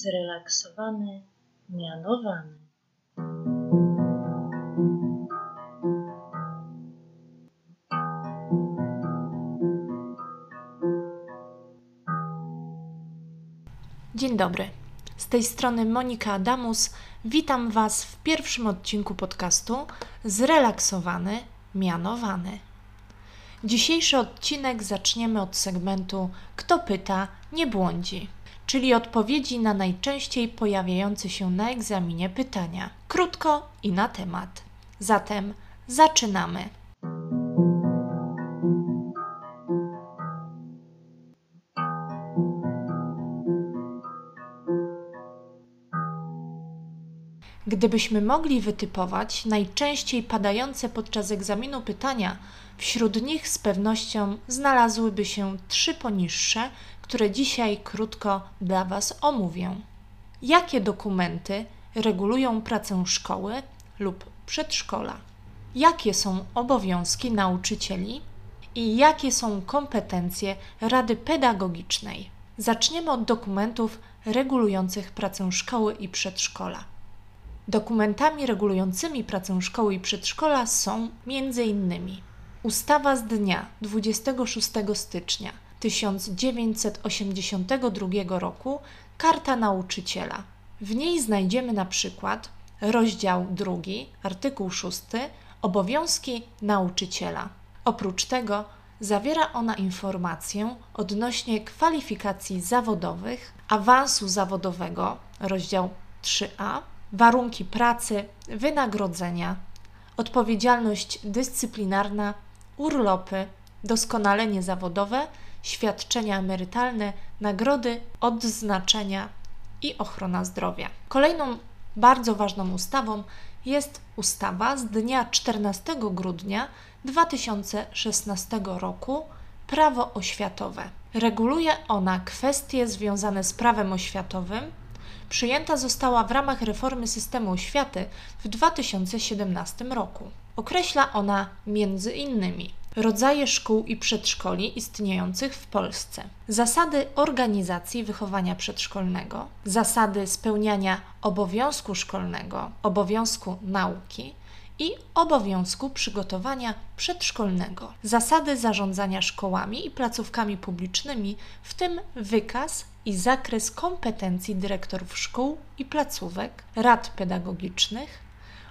zrelaksowany, mianowany. Dzień dobry. Z tej strony Monika Adamus. Witam Was w pierwszym odcinku podcastu Zrelaksowany, mianowany. Dzisiejszy odcinek zaczniemy od segmentu Kto pyta, nie błądzi, czyli odpowiedzi na najczęściej pojawiające się na egzaminie pytania. Krótko i na temat. Zatem zaczynamy. Gdybyśmy mogli wytypować najczęściej padające podczas egzaminu pytania, wśród nich z pewnością znalazłyby się trzy poniższe, które dzisiaj krótko dla Was omówię. Jakie dokumenty regulują pracę szkoły lub przedszkola? Jakie są obowiązki nauczycieli i jakie są kompetencje Rady Pedagogicznej? Zaczniemy od dokumentów regulujących pracę szkoły i przedszkola. Dokumentami regulującymi pracę szkoły i przedszkola są m.in. Ustawa z dnia 26 stycznia 1982 roku Karta Nauczyciela. W niej znajdziemy na przykład rozdział 2, artykuł 6 Obowiązki nauczyciela. Oprócz tego zawiera ona informację odnośnie kwalifikacji zawodowych, awansu zawodowego, rozdział 3a, warunki pracy, wynagrodzenia, odpowiedzialność dyscyplinarna, urlopy, doskonalenie zawodowe, świadczenia emerytalne, nagrody, odznaczenia i ochrona zdrowia. Kolejną bardzo ważną ustawą jest ustawa z dnia 14 grudnia 2016 roku Prawo oświatowe. Reguluje ona kwestie związane z prawem oświatowym, przyjęta została w ramach reformy systemu oświaty w 2017 roku. Określa ona między innymi rodzaje szkół i przedszkoli istniejących w Polsce, zasady organizacji wychowania przedszkolnego, zasady spełniania obowiązku szkolnego, obowiązku nauki i obowiązku przygotowania przedszkolnego, zasady zarządzania szkołami i placówkami publicznymi, w tym wykaz i zakres kompetencji dyrektorów szkół i placówek, rad pedagogicznych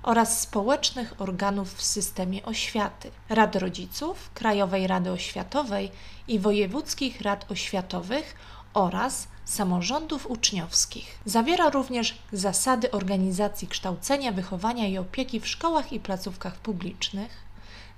oraz społecznych organów w systemie oświaty, rad rodziców, Krajowej Rady Oświatowej i wojewódzkich rad oświatowych oraz samorządów uczniowskich. Zawiera również zasady organizacji kształcenia, wychowania i opieki w szkołach i placówkach publicznych,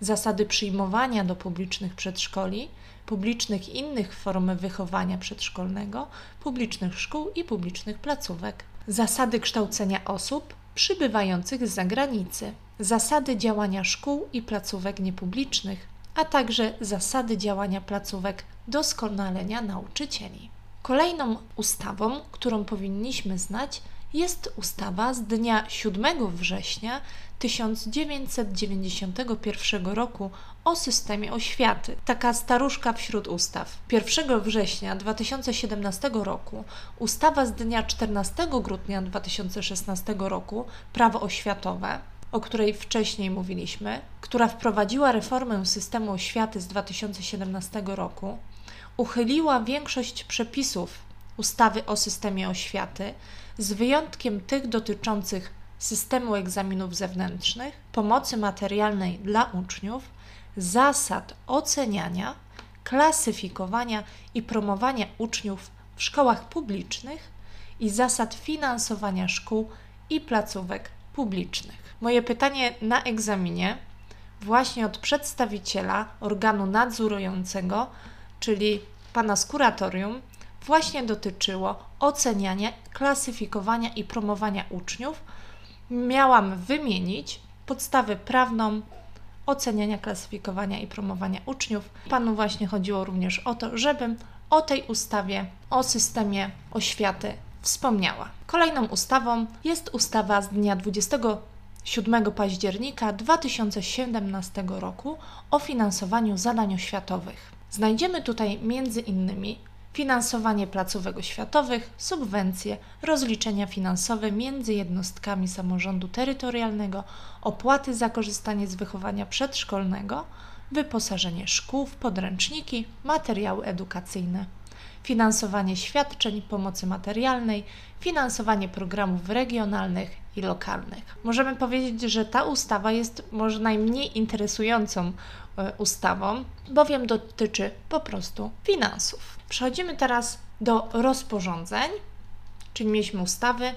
zasady przyjmowania do publicznych przedszkoli, publicznych innych form wychowania przedszkolnego, publicznych szkół i publicznych placówek, zasady kształcenia osób przybywających z zagranicy, zasady działania szkół i placówek niepublicznych, a także zasady działania placówek doskonalenia nauczycieli. Kolejną ustawą, którą powinniśmy znać, jest ustawa z dnia 7 września 1991 roku o systemie oświaty. Taka staruszka wśród ustaw. 1 września 2017 roku ustawa z dnia 14 grudnia 2016 roku Prawo oświatowe o której wcześniej mówiliśmy, która wprowadziła reformę systemu oświaty z 2017 roku, uchyliła większość przepisów ustawy o systemie oświaty, z wyjątkiem tych dotyczących systemu egzaminów zewnętrznych, pomocy materialnej dla uczniów, zasad oceniania, klasyfikowania i promowania uczniów w szkołach publicznych i zasad finansowania szkół i placówek publicznych. Moje pytanie na egzaminie, właśnie od przedstawiciela organu nadzorującego, czyli pana z kuratorium, właśnie dotyczyło oceniania, klasyfikowania i promowania uczniów. Miałam wymienić podstawę prawną oceniania, klasyfikowania i promowania uczniów. Panu właśnie chodziło również o to, żebym o tej ustawie, o systemie oświaty wspomniała. Kolejną ustawą jest ustawa z dnia 27 października 2017 roku o finansowaniu zadań oświatowych. Znajdziemy tutaj między innymi finansowanie placówek oświatowych, subwencje, rozliczenia finansowe między jednostkami samorządu terytorialnego, opłaty za korzystanie z wychowania przedszkolnego, wyposażenie szkół w podręczniki, materiały edukacyjne, finansowanie świadczeń pomocy materialnej, finansowanie programów regionalnych i lokalnych. Możemy powiedzieć, że ta ustawa jest może najmniej interesującą e, ustawą, bowiem dotyczy po prostu finansów. Przechodzimy teraz do rozporządzeń, czyli mieliśmy ustawy,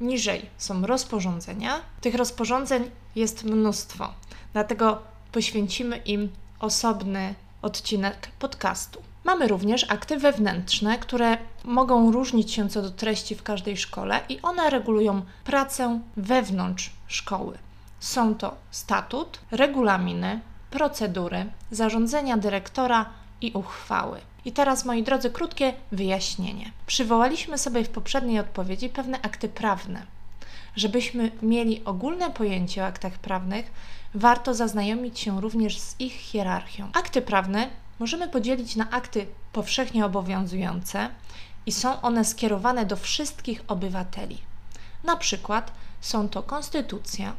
niżej są rozporządzenia. Tych rozporządzeń jest mnóstwo, dlatego poświęcimy im osobny odcinek podcastu. Mamy również akty wewnętrzne, które mogą różnić się co do treści w każdej szkole i one regulują pracę wewnątrz szkoły. Są to statut, regulaminy, procedury, zarządzenia dyrektora i uchwały. I teraz, moi drodzy, krótkie wyjaśnienie. Przywołaliśmy sobie w poprzedniej odpowiedzi pewne akty prawne. Żebyśmy mieli ogólne pojęcie o aktach prawnych, warto zaznajomić się również z ich hierarchią. Akty prawne możemy podzielić na akty powszechnie obowiązujące i są one skierowane do wszystkich obywateli. Na przykład są to konstytucja,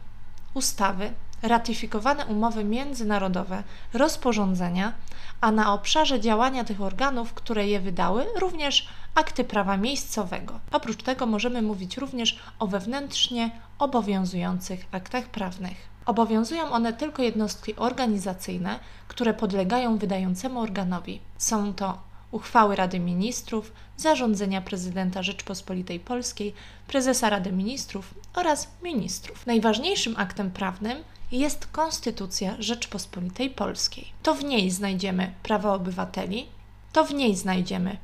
ustawy, ratyfikowane umowy międzynarodowe, rozporządzenia, a na obszarze działania tych organów, które je wydały, również akty prawa miejscowego. Oprócz tego możemy mówić również o wewnętrznie obowiązujących aktach prawnych. Obowiązują one tylko jednostki organizacyjne, które podlegają wydającemu organowi. Są to uchwały Rady Ministrów, zarządzenia prezydenta Rzeczpospolitej Polskiej, prezesa Rady Ministrów oraz ministrów. Najważniejszym aktem prawnym jest Konstytucja Rzeczpospolitej Polskiej. To w niej znajdziemy prawa obywateli, to w niej znajdziemy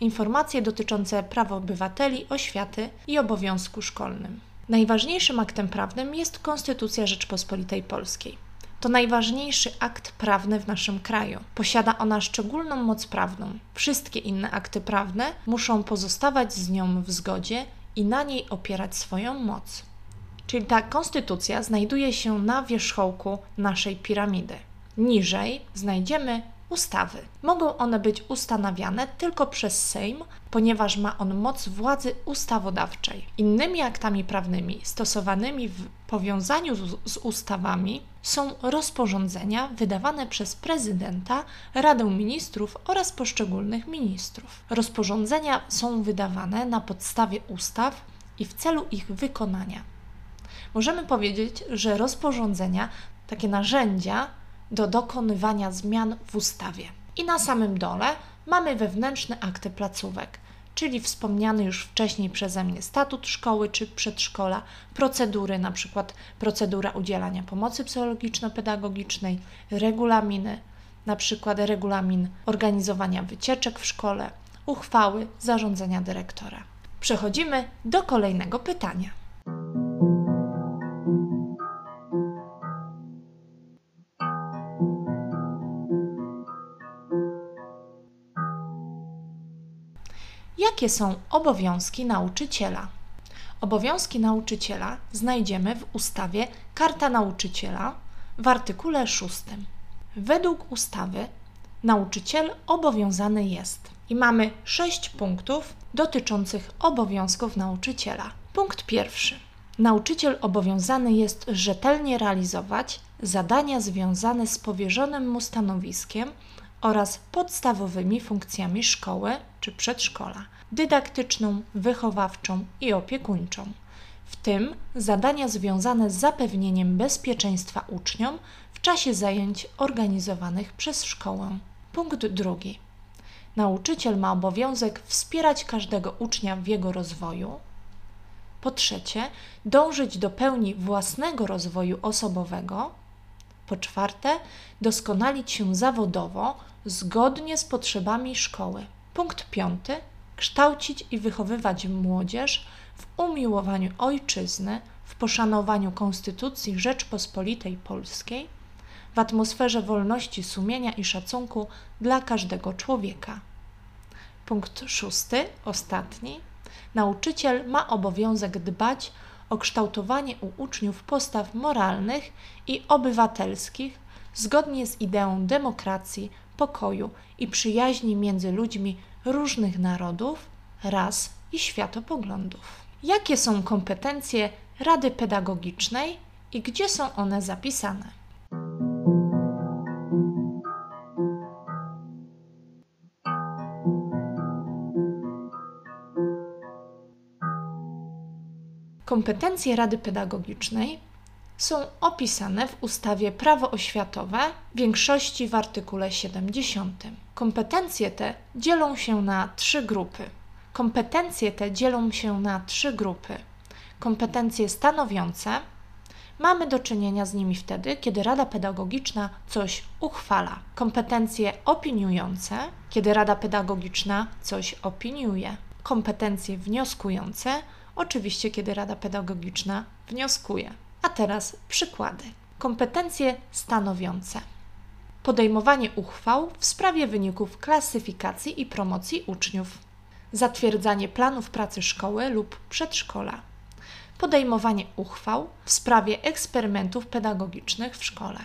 informacje dotyczące praw obywateli, oświaty i obowiązku szkolnym. Najważniejszym aktem prawnym jest Konstytucja Rzeczpospolitej Polskiej. To najważniejszy akt prawny w naszym kraju. Posiada ona szczególną moc prawną. Wszystkie inne akty prawne muszą pozostawać z nią w zgodzie i na niej opierać swoją moc. Czyli ta konstytucja znajduje się na wierzchołku naszej piramidy. Niżej znajdziemy ustawy. Mogą one być ustanawiane tylko przez Sejm, ponieważ ma on moc władzy ustawodawczej. Innymi aktami prawnymi stosowanymi w powiązaniu z, z ustawami są rozporządzenia wydawane przez prezydenta, Radę Ministrów oraz poszczególnych ministrów. Rozporządzenia są wydawane na podstawie ustaw i w celu ich wykonania. Możemy powiedzieć, że rozporządzenia, takie narzędzia, do dokonywania zmian w ustawie. I na samym dole mamy wewnętrzne akty placówek, czyli wspomniany już wcześniej przeze mnie statut szkoły czy przedszkola, procedury, na przykład procedura udzielania pomocy psychologiczno-pedagogicznej, regulaminy, na przykład regulamin organizowania wycieczek w szkole, uchwały zarządzenia dyrektora. Przechodzimy do kolejnego pytania. Jakie są obowiązki nauczyciela? Obowiązki nauczyciela znajdziemy w ustawie Karta Nauczyciela w artykule 6. Według ustawy nauczyciel obowiązany jest i mamy sześć punktów dotyczących obowiązków nauczyciela. Punkt pierwszy. Nauczyciel obowiązany jest rzetelnie realizować zadania związane z powierzonym mu stanowiskiem oraz podstawowymi funkcjami szkoły czy przedszkola dydaktyczną, wychowawczą i opiekuńczą, w tym zadania związane z zapewnieniem bezpieczeństwa uczniom w czasie zajęć organizowanych przez szkołę. Punkt drugi. Nauczyciel ma obowiązek wspierać każdego ucznia w jego rozwoju. Po trzecie, dążyć do pełni własnego rozwoju osobowego. Po czwarte, doskonalić się zawodowo zgodnie z potrzebami szkoły. Punkt piąty kształcić i wychowywać młodzież w umiłowaniu ojczyzny, w poszanowaniu Konstytucji Rzeczpospolitej Polskiej, w atmosferze wolności sumienia i szacunku dla każdego człowieka. Punkt szósty, ostatni. Nauczyciel ma obowiązek dbać o kształtowanie u uczniów postaw moralnych i obywatelskich zgodnie z ideą demokracji, pokoju i przyjaźni między ludźmi różnych narodów, ras i światopoglądów. Jakie są kompetencje Rady Pedagogicznej i gdzie są one zapisane? Kompetencje Rady Pedagogicznej są opisane w ustawie Prawo oświatowe, w większości w artykule 70. Kompetencje te dzielą się na trzy grupy. Kompetencje te dzielą się na trzy grupy. Kompetencje stanowiące mamy do czynienia z nimi wtedy, kiedy Rada Pedagogiczna coś uchwala. Kompetencje opiniujące, kiedy Rada Pedagogiczna coś opiniuje. Kompetencje wnioskujące, oczywiście, kiedy Rada Pedagogiczna wnioskuje. A teraz przykłady. Kompetencje stanowiące. Podejmowanie uchwał w sprawie wyników klasyfikacji i promocji uczniów, zatwierdzanie planów pracy szkoły lub przedszkola, podejmowanie uchwał w sprawie eksperymentów pedagogicznych w szkole,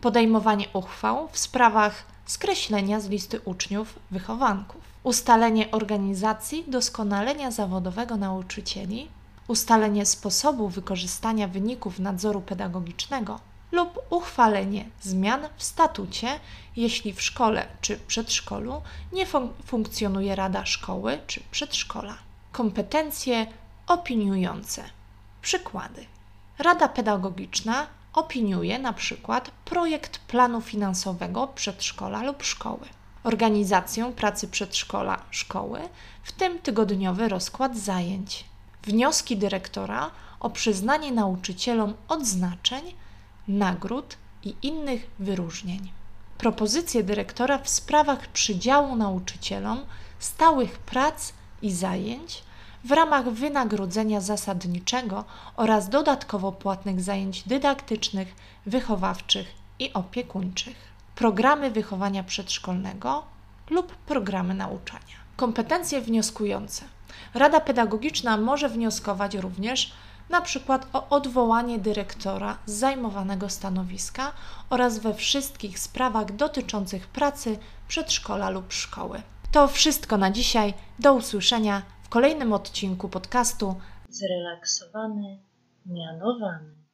podejmowanie uchwał w sprawach skreślenia z listy uczniów wychowanków, ustalenie organizacji doskonalenia zawodowego nauczycieli, ustalenie sposobu wykorzystania wyników nadzoru pedagogicznego lub uchwalenie zmian w statucie, jeśli w szkole czy przedszkolu nie fun funkcjonuje rada szkoły czy przedszkola. Kompetencje opiniujące. Przykłady. Rada pedagogiczna opiniuje na przykład projekt planu finansowego przedszkola lub szkoły, organizację pracy przedszkola szkoły, w tym tygodniowy rozkład zajęć, wnioski dyrektora o przyznanie nauczycielom odznaczeń, nagród i innych wyróżnień. Propozycje dyrektora w sprawach przydziału nauczycielom stałych prac i zajęć w ramach wynagrodzenia zasadniczego oraz dodatkowo płatnych zajęć dydaktycznych, wychowawczych i opiekuńczych. Programy wychowania przedszkolnego lub programy nauczania. Kompetencje wnioskujące. Rada Pedagogiczna może wnioskować również na przykład o odwołanie dyrektora z zajmowanego stanowiska oraz we wszystkich sprawach dotyczących pracy przedszkola lub szkoły. To wszystko na dzisiaj. Do usłyszenia w kolejnym odcinku podcastu Zrelaksowany, mianowany.